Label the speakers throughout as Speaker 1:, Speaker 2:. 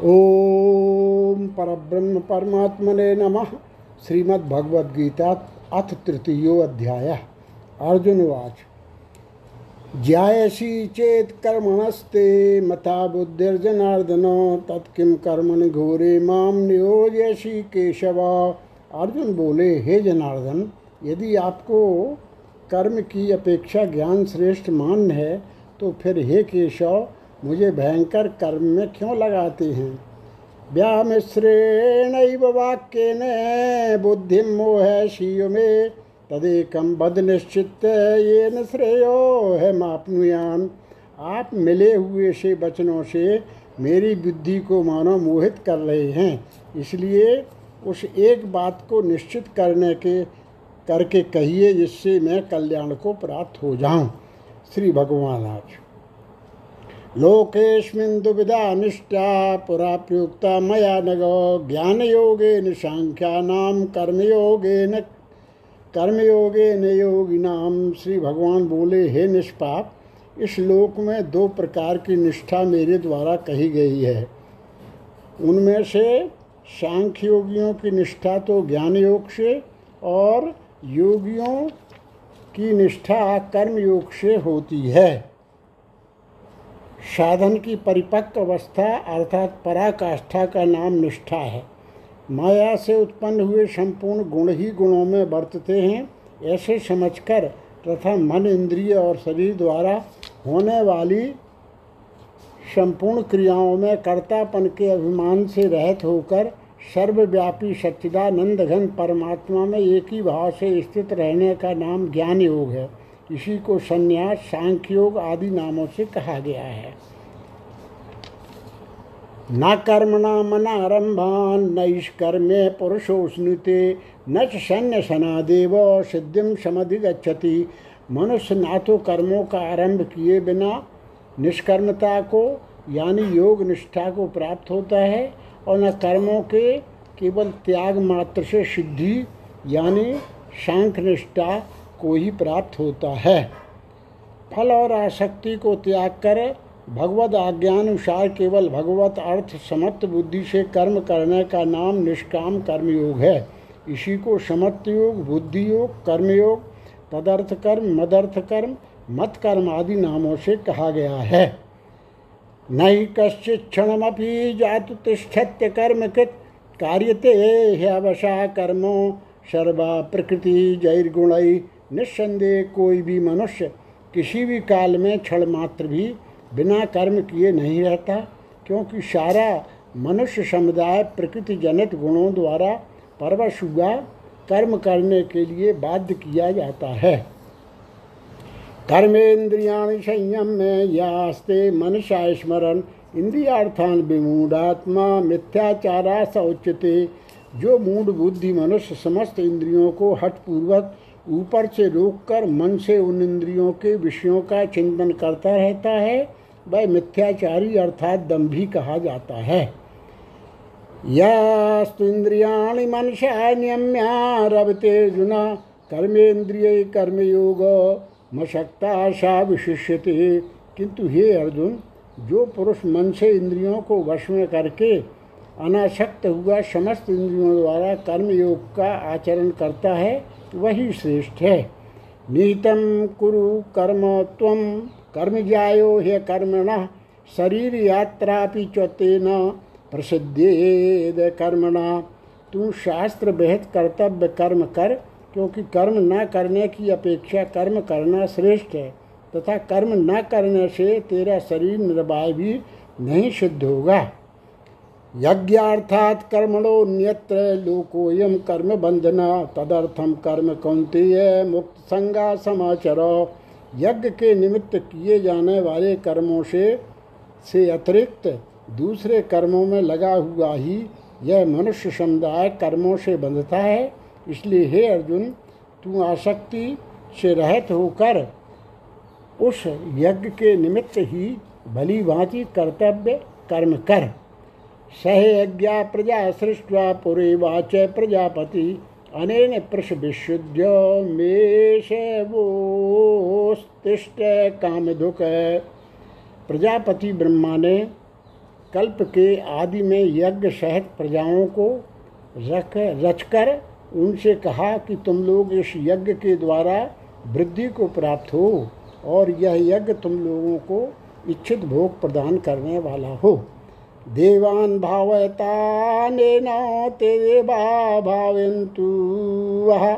Speaker 1: ओम परब्रह्म परमात्मने नमः। श्रीमद्भगवद्गीता अथ तृतीयो अध्याय। अर्जुन वाच ज्यायसी चेत कर्मणस्ते मता बुद्धिर्जनार्दन तत्किम कर्मणि घोरे माम नियोजयसी केशव। अर्जुन बोले, हे जनार्दन, यदि आपको कर्म की अपेक्षा ज्ञान श्रेष्ठ मान है तो फिर हे केशव मुझे भयंकर कर्म में क्यों लगाते हैं? व्यामिश्रेण वाक्य ने बुद्धि मोह शिव में तदेकम बद निश्चित ये न श्रेयो है मापनुयान आप मिले हुए से वचनों से मेरी बुद्धि को मानो मोहित कर रहे हैं। इसलिए उस एक बात को निश्चित करने के, करके कहिए जिससे मैं कल्याण को प्राप्त हो जाऊँ। श्री भगवान आज। लोकेस्मिन् दुविधा निष्ठा पुरा प्रयुक्ता मया नगो ज्ञानयोगेन साङ्ख्यानां कर्मयोगेन कर्मयोगेन योगिनाम श्री भगवान बोले, हे निष्पाप, इस लोक में दो प्रकार की निष्ठा मेरे द्वारा कही गई है। उनमें से सांख्य योगियों की निष्ठा तो ज्ञान योग से और योगियों की निष्ठा कर्म योग से होती है। साधन की परिपक्व अवस्था अर्थात पराकाष्ठा का नाम निष्ठा है। माया से उत्पन्न हुए संपूर्ण गुण ही गुणों में बरतते हैं, ऐसे समझकर तथा मन इंद्रिय और शरीर द्वारा होने वाली संपूर्ण क्रियाओं में कर्तापन के अभिमान से रहित होकर सर्वव्यापी सच्चिदानंद घन परमात्मा में एक ही भाव से स्थित रहने का नाम ज्ञान योग है। इसी को संन्यास सांख्य योग आदि नामों से कहा गया है। न कर्मणा मनारंभान नैष्कर्मे पुरुषो स्नुते न सन्य सनादेव सिद्धिम समधिगछति मनुष्य ना तो कर्मों का आरंभ किए बिना निष्कर्मता को, यानी योग निष्ठा को प्राप्त होता है, और न कर्मों के केवल त्याग मात्र से सिद्धि, यानी सांख निष्ठा को ही प्राप्त होता है। फल और आसक्ति को त्याग कर भगवत आज्ञानुसार केवल भगवत अर्थ, समत्व, बुद्धि से कर्म करने का नाम निष्काम कर्मयोग है। इसी को समत्व योग बुद्धि योग कर्मयोग, तदर्थ कर्म, मदर्थ कर्म, मत कर्म आदि नामों से कहा गया है। नहीं कश्चित क्षणमपि जातु तिष्ठत्य कर्म कृत कार्यते ह्यवशा कर्मो, सर्वा प्रकृति जैर्गुण निस्संदेह कोई भी मनुष्य किसी भी काल में क्षण मात्र भी बिना कर्म किए नहीं रहता, क्योंकि सारा मनुष्य समुदाय प्रकृति जनित गुणों द्वारा परवश हुआ कर्म करने के लिए बाध्य किया जाता है। कर्मेन्द्रिया संयम में यास्ते मनसा स्मरण इंद्रियार्थान विमूढ़ात्मा मिथ्याचारा सौच्यते। जो मूढ़ बुद्धि मनुष्य समस्त इंद्रियों को हठपूर्वक ऊपर से रोककर मन से उन इंद्रियों के विषयों का चिंतन करता रहता है, वह मिथ्याचारी अर्थात दम्भी कहा जाता है। यास्तु इंद्रियाणि मनसा नियम्या रवतेर्जुना कर्मेन्द्रिय कर्मयोग मशक्ता विशिष्यते। किंतु हे अर्जुन, जो पुरुष मन से इंद्रियों को वश में करके अनाशक्त हुआ समस्त इंद्रियों द्वारा कर्मयोग का आचरण करता है वही श्रेष्ठ है। नीतम कुरु कर्म तम कर्म जायो हे कर्मण। शरीर यात्रा चौतेन प्रसिद्धेद कर्मणा। तू शास्त्र बेहद कर्तव्य कर्म कर, क्योंकि कर्म न करने की अपेक्षा कर्म करना श्रेष्ठ है। तथा कर्म न करने से तेरा शरीर निर्वाय भी नहीं सिद्ध होगा। यज्ञार्थात कर्मणोन्यत्र लोकोयम कर्म बंधना तदर्थम कर्म कौंतेय मुक्त संगा समाचर। यज्ञ के निमित्त किए जाने वाले कर्मों से से अतिरिक्त दूसरे कर्मों में लगा हुआ ही यह मनुष्य समुदाय कर्मों से बंधता है। इसलिए हे अर्जुन, तू आसक्ति से रहित होकर उस यज्ञ के निमित्त ही भली भांति कर्तव्य कर्म कर। सहयज्ञा प्रजा सृष्टवा पुरे वाच प्रजापति। अनेन पृष विशुद्ध मेष वोस्तिष्ठ काम दुख प्रजापति ब्रह्मा ने कल्प के आदि में यज्ञ सहित प्रजाओं को रख, रचकर उनसे कहा कि तुम लोग इस यज्ञ के द्वारा वृद्धि को प्राप्त हो और यह यज्ञ तुम लोगों को इच्छित भोग प्रदान करने वाला हो। देवान भावयता ते भावयन्तु वह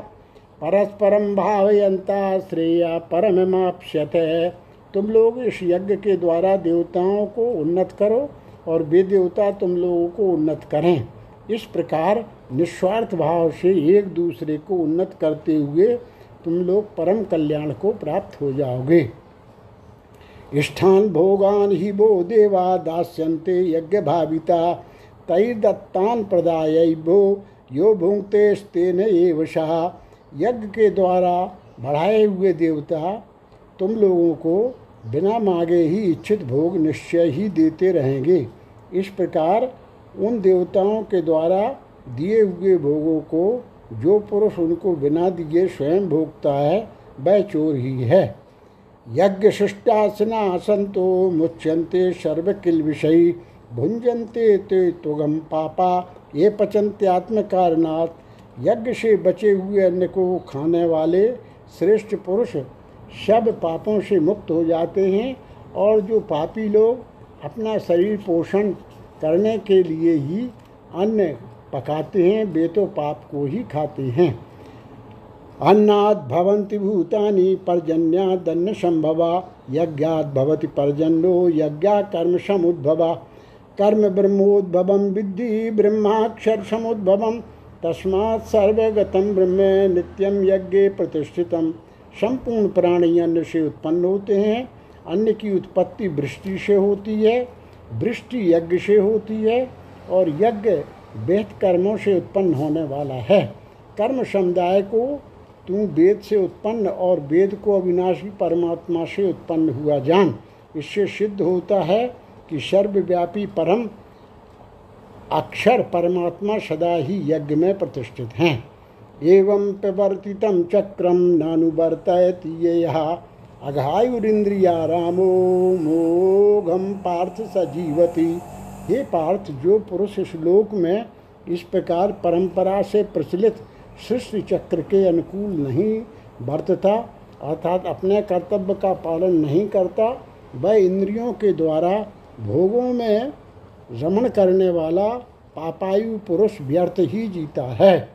Speaker 1: परस्परम भावयंता श्रेया परममाप्स्यते। तुम लोग इस यज्ञ के द्वारा देवताओं को उन्नत करो और वे देवता तुम लोगों को उन्नत करें। इस प्रकार निस्वार्थ भाव से एक दूसरे को उन्नत करते हुए तुम लोग परम कल्याण को प्राप्त हो जाओगे। स्थान भोगान ही वो देवा दास्यन्ते यज्ञ भाविता तई दत्तान प्रदाय भो यो भुंगते स्तेन एवशाह यज्ञ के द्वारा बढ़ाए हुए देवता तुम लोगों को बिना मांगे ही इच्छित भोग निश्चय ही देते रहेंगे। इस प्रकार उन देवताओं के द्वारा दिए हुए भोगों को जो पुरुष उनको बिना दिए स्वयं भोगता है, वह चोर ही है। यज्ञ शिष्टासना संतो मुच्यंते सर्व किल विषयी भुंजनते ते तुगम पापा, ये पचनते आत्म कारणात् यज्ञ से बचे हुए अन्न को खाने वाले श्रेष्ठ पुरुष सब पापों से मुक्त हो जाते हैं और जो पापी लोग अपना शरीर पोषण करने के लिए ही अन्न पकाते हैं, वे तो पाप को ही खाते हैं। अन्नाद भवन्ति भूतानि पर्जन्यादन्न संभवा यज्ञात भवति पर्जन्यो यज्ञा कर्म समुद्भवा कर्म ब्रह्मोद्भवम विद्धि ब्रह्माक्षर समुद्भवम तस्मात् सर्वगतम ब्रह्म नित्यम यज्ञ प्रतिष्ठितम संपूर्ण प्राणी अन्न से उत्पन्न होते हैं अन्न की उत्पत्ति वृष्टि से होती है, वृष्टि यज्ञ से होती है, और यज्ञ वेद कर्मों से उत्पन्न होने वाला है। कर्म समुदाय को तू वेद से उत्पन्न और वेद को अविनाशी परमात्मा से उत्पन्न हुआ जान। इससे सिद्ध होता है कि सर्वव्यापी परम अक्षर परमात्मा सदा ही यज्ञ में प्रतिष्ठित हैं। एवं प्रवर्तित चक्रम नानुवर्तयति ये अघायुरिंद्रिया रामो मोघम पार्थ सजीवती। हे पार्थ, जो पुरुष श्लोक में इस प्रकार परंपरा से प्रचलित सृष्टि चक्र के अनुकूल नहीं बरतता अर्थात अपने कर्तव्य का पालन नहीं करता, वह इंद्रियों के द्वारा भोगों में रमण करने वाला पापायु पुरुष व्यर्थ ही जीता है।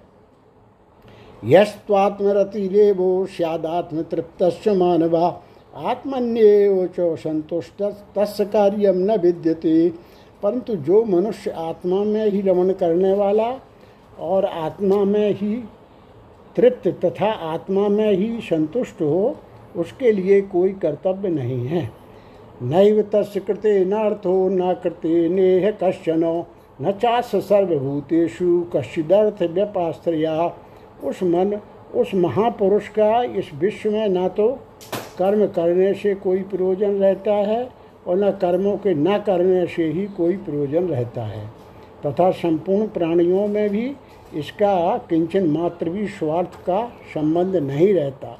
Speaker 1: यस्वात्मरतिरेवो स्यादात्मतृप्त मानवा, आत्मन्येव च संतुष्ट तस् कार्य न विद्यते, परंतु जो मनुष्य आत्मा में ही रमण करने वाला और आत्मा में ही तृप्त तथा आत्मा में ही संतुष्ट हो, उसके लिए कोई कर्तव्य नहीं है। नैव तस् कृते नार्थो, न कृते नेह कश्चन, न चास सर्वभूतेषु कश्चिदर्थ व्यपाश्रया उस मन, उस महापुरुष का इस विश्व में ना तो कर्म करने से कोई प्रयोजन रहता है और न कर्मों के न करने से ही कोई प्रयोजन रहता है। तथा संपूर्ण प्राणियों में भी इसका किंचन मात्र भी स्वार्थ का संबंध नहीं रहता।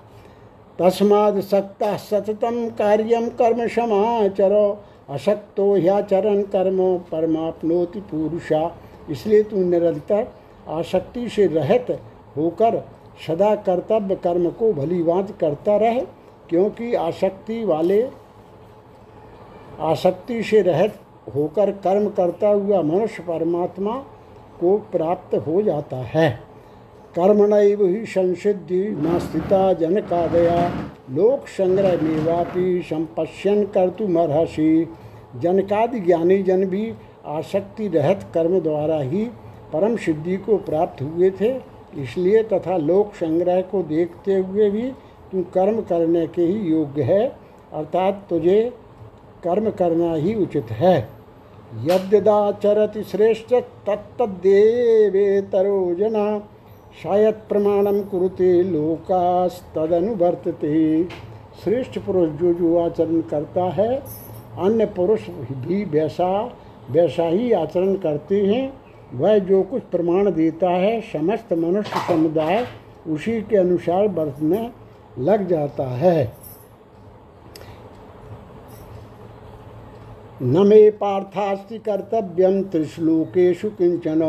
Speaker 1: तस्माद सक्ता सततम कार्यम कर्म समाचरो अशक्तो ह्याचरण कर्म परमापनोति पुरुषा। इसलिए तू निरंतर आसक्ति से रहत होकर सदा कर्तव्य कर्म को भलीभांति करता रहे, क्योंकि आसक्ति वाले, आसक्ति से रहित होकर कर्म करता हुआ मनुष्य परमात्मा को प्राप्त हो जाता है। कर्मण ही संसिद्धि न स्थिता जनकादया। लोक संग्रह मेवापी संपश्यन कर्तुमर्हसी। जनकादि ज्ञानी जन भी आसक्ति रहत कर्म द्वारा ही परम सिद्धि को प्राप्त हुए थे। इसलिए तथा लोक संग्रह को देखते हुए भी तू कर्म करने के ही योग्य है। अर्थात तुझे कर्म करना ही उचित है। यद्यदाचरति श्रेष्ठ तत्तदेवेतरो जना शायद प्रमाणम कुरुते लोकास्तदनुवर्तते। श्रेष्ठ पुरुष जो जो आचरण करता है, अन्य पुरुष भी वैसा वैसा ही आचरण करते हैं। वह जो कुछ प्रमाण देता है, समस्त मनुष्य समुदाय उसी के अनुसार बरतने लग जाता है। न मे पार्थास्ति कर्तव्यम त्रिश्लोकेशु किंचन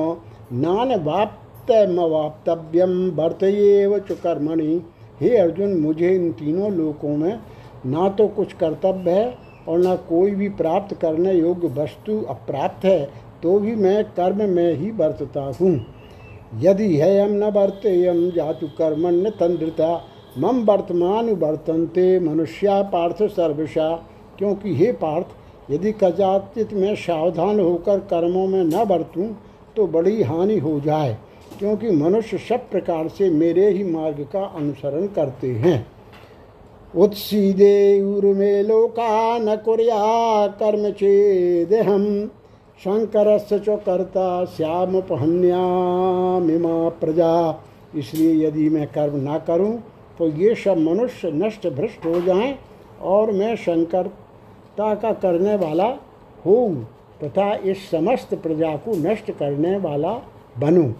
Speaker 1: वाप्तमवाप्तव्यम वर्तयेव च कर्मणि। हे अर्जुन, मुझे इन तीनों लोकों में ना तो कुछ कर्तव्य है और न कोई भी प्राप्त करने योग्य वस्तु अप्राप्त है तो भी मैं कर्म में ही बरतता हूँ। यदि है यम न यम जातु कर्मण्य तंद्रता मम वर्तमान वर्तनते मनुष्या पार्थ सर्वशा, क्योंकि हे पार्थ यदि कदाचित मैं सावधान होकर कर्मों में न बरतूं तो बड़ी हानि हो जाए, क्योंकि मनुष्य सब प्रकार से मेरे ही मार्ग का अनुसरण करते हैं। उत्सीदे उर्मे लोका न कुरिया कर्म चेदेहम शंकर च कर्ता श्याम पहन्यामिमा प्रजा। इसलिए यदि मैं कर्म ना करूँ तो ये सब मनुष्य नष्ट भ्रष्ट हो जाएँ और मैं शंकरता का करने वाला हूँ, तथा इस समस्त प्रजा को नष्ट करने वाला बनूं।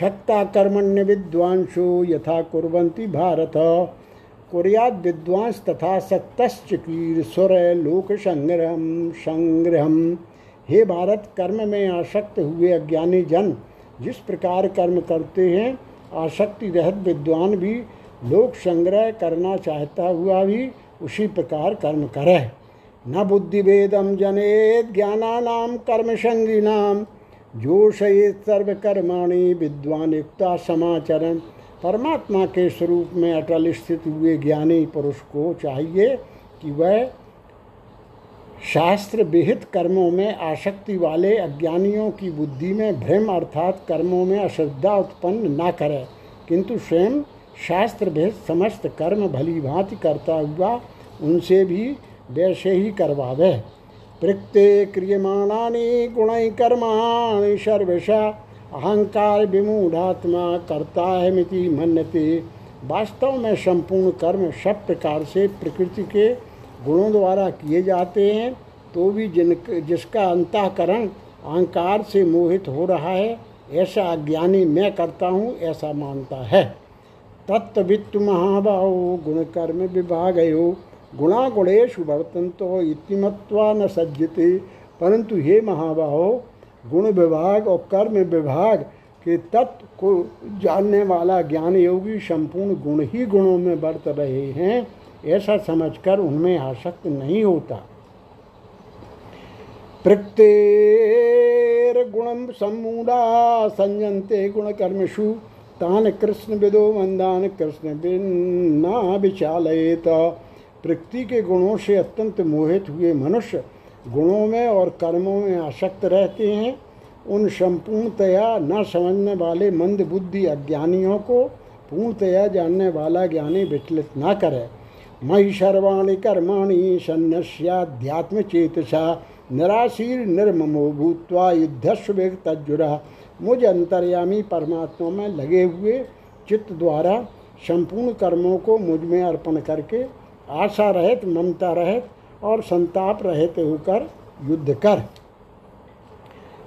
Speaker 1: शक्ता कर्मण्य विद्वांसो यथा कुरंती भारत। कुरियाद विद्वांस तथा सत्तश्चकीर सुर लोक संग्रह संग्रह। हे भारत, कर्म में आसक्त हुए अज्ञानी जन, जिस प्रकार कर्म करते हैं, आसक्ति रहत विद्वान भी लोक संग्रह करना चाहता हुआ भी उसी प्रकार कर्म करे। न बुद्धि वेदम जनेत ज्ञानानाम कर्म संगीनाम जोशयेत सर्वकर्माणी विद्वान युक्ता समाचरण परमात्मा के स्वरूप में अटल स्थित हुए ज्ञानी पुरुष को चाहिए कि वह शास्त्र विहित कर्मों में आसक्ति वाले अज्ञानियों की बुद्धि में भ्रम अर्थात कर्मों में अश्रद्धा उत्पन्न न करे। किंतु स्वयं शास्त्र भेद समस्त कर्म भली भांति करता हुआ उनसे भी वैसे ही करवावे प्रत्ये क्रियमाणानि गुण कर्माणि सर्वशा। अहंकार विमूढ़ात्मा करता है मिति मन्यते। वास्तव में संपूर्ण कर्म सब प्रकार से प्रकृति के गुणों द्वारा किए जाते हैं तो भी जिन जिसका अंतकरण अहंकार से मोहित हो रहा है, ऐसा अज्ञानी मैं करता हूँ, ऐसा मानता है। तत्वित्त महाभाव गुण कर्म विभागयो। गुणा गुणेशु वर्तंतो इतिमत्वा न सज्जते परंतु हे महाबाहो गुण विभाग और कर्म विभाग के तत्व को जानने वाला ज्ञान योगी संपूर्ण गुण ही गुणों में बरत रहे हैं, ऐसा समझकर उनमें आसक्त नहीं होता। प्रत्येर गुणम सम्मूढ़ा संयंते गुण कर्मशु तान कृष्ण विदो मंदान कृष्ण बिना विचालयत प्रकृति के गुणों से अत्यंत मोहित हुए मनुष्य गुणों में और कर्मों में आसक्त रहते हैं। उन संपूर्णतया न समझने वाले मंद बुद्धि अज्ञानियों को पूर्णतया जानने वाला ज्ञानी विचलित न करे। मई सर्वाणी कर्माणी सन्नस्याध्यात्म चेतसा निराशीर निर्ममो भूतवा युद्धस्व तजुरा मुझ अंतर्यामी परमात्मा में लगे हुए चित्त द्वारा संपूर्ण कर्मों को मुझमें अर्पण करके आशा रहित, ममता रहित और संताप रहित होकर युद्ध कर।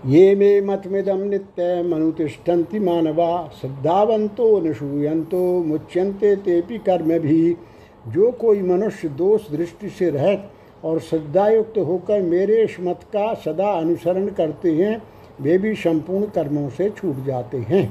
Speaker 1: ये मे मतमिदम नित्य मनुतिष्ठन्ति मानवा श्रद्धावंतो निशूयंतो मुच्यंते तेपि कर्म भी जो कोई मनुष्य दोष दृष्टि से रहत और श्रद्धायुक्त होकर मेरे इस मत का सदा अनुसरण करते हैं, वे भी संपूर्ण कर्मों से छूट जाते हैं।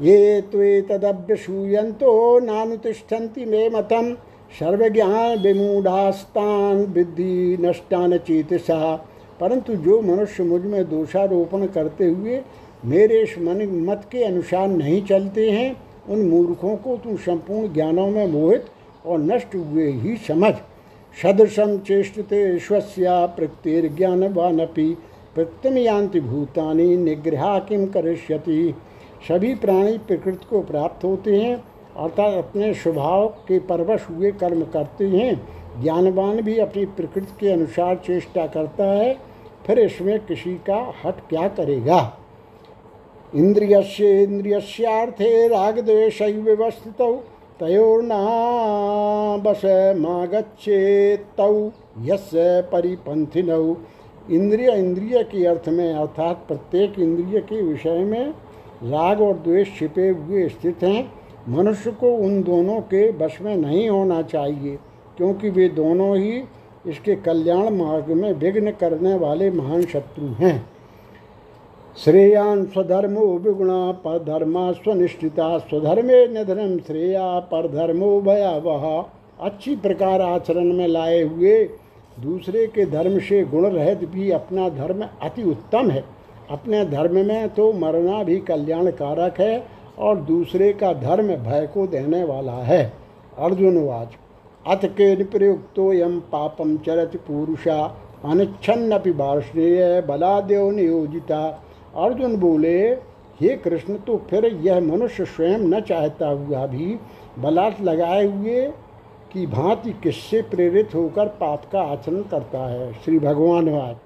Speaker 1: ये त्वे तदभ्यसूयंतो नानुतिष्ठन्ति मे मतम सर्वज्ञान विमूढ़ास्तान विद्धि नष्टान चेतसा परंतु जो मनुष्य मुझमें दोषारोपण करते हुए मेरे मन मत के अनुसार नहीं चलते हैं, उन मूर्खों को तू संपूर्ण ज्ञानों में मोहित और नष्ट हुए ही समझ। सदृशम चेष्टते स्वस्या प्रत्येर्ज्ञानवानपि प्रत्यम यान्ति भूतानी निग्रहा किम करिष्यति। सभी प्राणी प्रकृति को प्राप्त होते हैं अर्थात अपने स्वभाव के परवश हुए कर्म करते हैं। ज्ञानवान भी अपनी प्रकृति के अनुसार चेष्टा करता है, फिर इसमें किसी का हट क्या करेगा? इंद्रियस्य इंद्रियस्यार्थे राग द्वेश व्यवस्थित, तयोर्ना बस मागच्छे तौ यस परिपंथिनौ इंद्रिय इंद्रिय के अर्थ में, अर्थात प्रत्येक इंद्रिय के विषय में राग और द्वेष छिपे हुए स्थित हैं। मनुष्य को उन दोनों के वश में नहीं होना चाहिए, क्योंकि वे दोनों ही इसके कल्याण मार्ग में विघ्न करने वाले महान शत्रु हैं। श्रेयान स्वधर्मो विगुणा पर धर्मा स्वनिष्ठिता स्वधर्मे निधर्म श्रेया पर धर्मो भयावह। अच्छी प्रकार आचरण में लाए हुए दूसरे के धर्म से गुण रहित भी अपना धर्म अति उत्तम है। अपने धर्म में तो मरना भी कल्याणकारक है और दूसरे का धर्म भय को देने वाला है। अर्जुनवाच अथ के प्रयुक्तो यम पापम चरत पुरुषा, अनिच्छन्नपि वार्ष्णेय बलादेव नियोजिता। अर्जुन बोले, हे कृष्ण तो फिर यह मनुष्य स्वयं न चाहता हुआ भी बलात् लगाए हुए कि भांति किससे प्रेरित होकर पाप का आचरण करता है? श्री भगवान वाद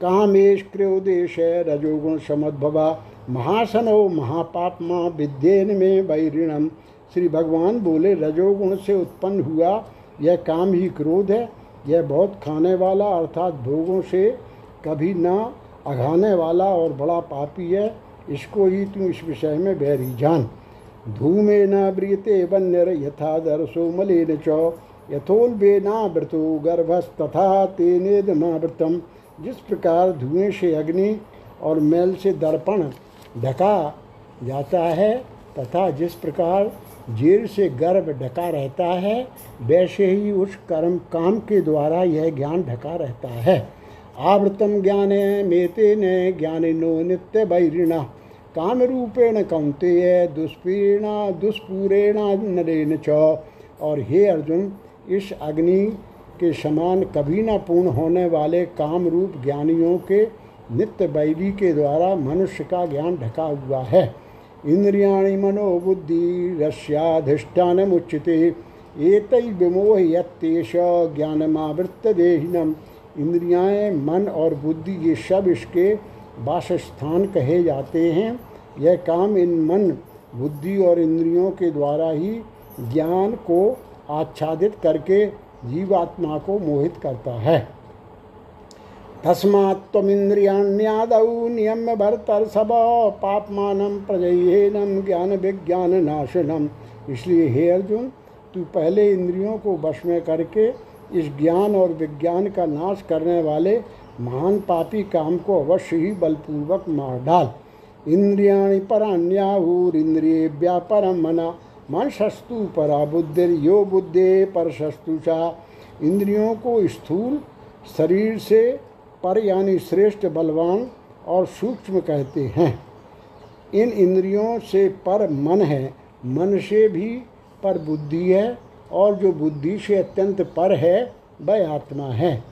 Speaker 1: कामेश क्रोदेश रजोगुण समद्भवा महासनो महापापमा विद्येन में वैरिणम। श्री भगवान बोले, रजोगुण से उत्पन्न हुआ, यह काम ही क्रोध है, यह बहुत खाने वाला, अर्थात भोगों से कभी न अघाने वाला और बड़ा पापी है, इसको ही तू इस विषय में बैरी जान। धूमेन व्रियते वन्यर यथा दर्शो मलेन च यथोल्बेनावृतो गर्भस्तथा तेनेदमावृतम जिस प्रकार धुएँ से अग्नि और मैल से दर्पण ढका जाता है तथा जिस प्रकार जेर से गर्भ ढका रहता है, वैसे ही उस कर्म काम के द्वारा यह ज्ञान ढका रहता है। आवृतम ज्ञान मेते न ज्ञानिनो नित्य बैरिणा काम रूपेण कौंतेय दुष्पीणा, दुष्पूरेण नरेण च। और हे अर्जुन, इस अग्नि के समान कभी न पूर्ण होने वाले काम रूप ज्ञानियों के नित्य वैरी के द्वारा मनुष्य का ज्ञान ढका हुआ है। इंद्रियाणि मनोबुद्धि रस्याधिष्ठान मुच्यते एक विमोह यत्तेष ज्ञानमावृत्त देहिनम इंद्रियाएँ मन और बुद्धि ये सब इसके वासस्थान कहे जाते हैं। यह काम इन मन, बुद्धि और इंद्रियों के द्वारा ही ज्ञान को आच्छादित करके जीवात्मा को मोहित करता है। तस्मात्मिंद्रियाण्यादौ नियम्य भरतर सब पापमान प्रजयेनम ज्ञान विज्ञान नाशनम इसलिए हे अर्जुन, तू पहले इंद्रियों को वश में करके इस ज्ञान और विज्ञान का नाश करने वाले महान पापी काम को अवश्य ही बलपूर्वक मार डाल। इंद्रियाणि पराण्याहुरिंद्रियेभ्या परम मना मन शस्तु परा बुद्धिर, यो बुद्धे पर शस्तु चा। इंद्रियों को स्थूल शरीर से पर यानी श्रेष्ठ बलवान और सूक्ष्म कहते हैं। इन इंद्रियों से पर मन है, मन से भी पर बुद्धि है और जो बुद्धि से अत्यंत पर है, वह आत्मा है।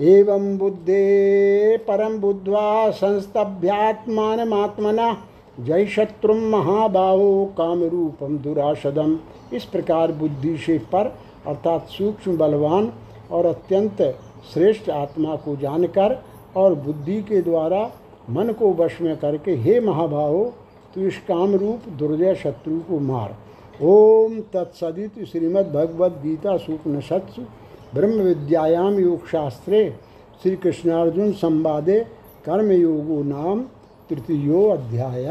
Speaker 1: एवं बुद्धे परम बुद्धवा बुद्ध्वा संस्तभ्यात्मात्मना जय शत्रु महाबाहो काम रूपम दुराशदम इस प्रकार बुद्धि से पर अर्थात सूक्ष्म बलवान और अत्यंत श्रेष्ठ आत्मा को जानकर और बुद्धि के द्वारा मन को वश में करके, हे महाभाहो तू इस काम रूप दुर्जय शत्रु को मार। ओम तत्सदित श्रीमद्भगवद गीता सूपनिषत्सु ब्रह्म विद्यायाम योग शास्त्रे श्री कृष्णार्जुन संवादे कर्मयोगो नाम तृतीयो अध्याय।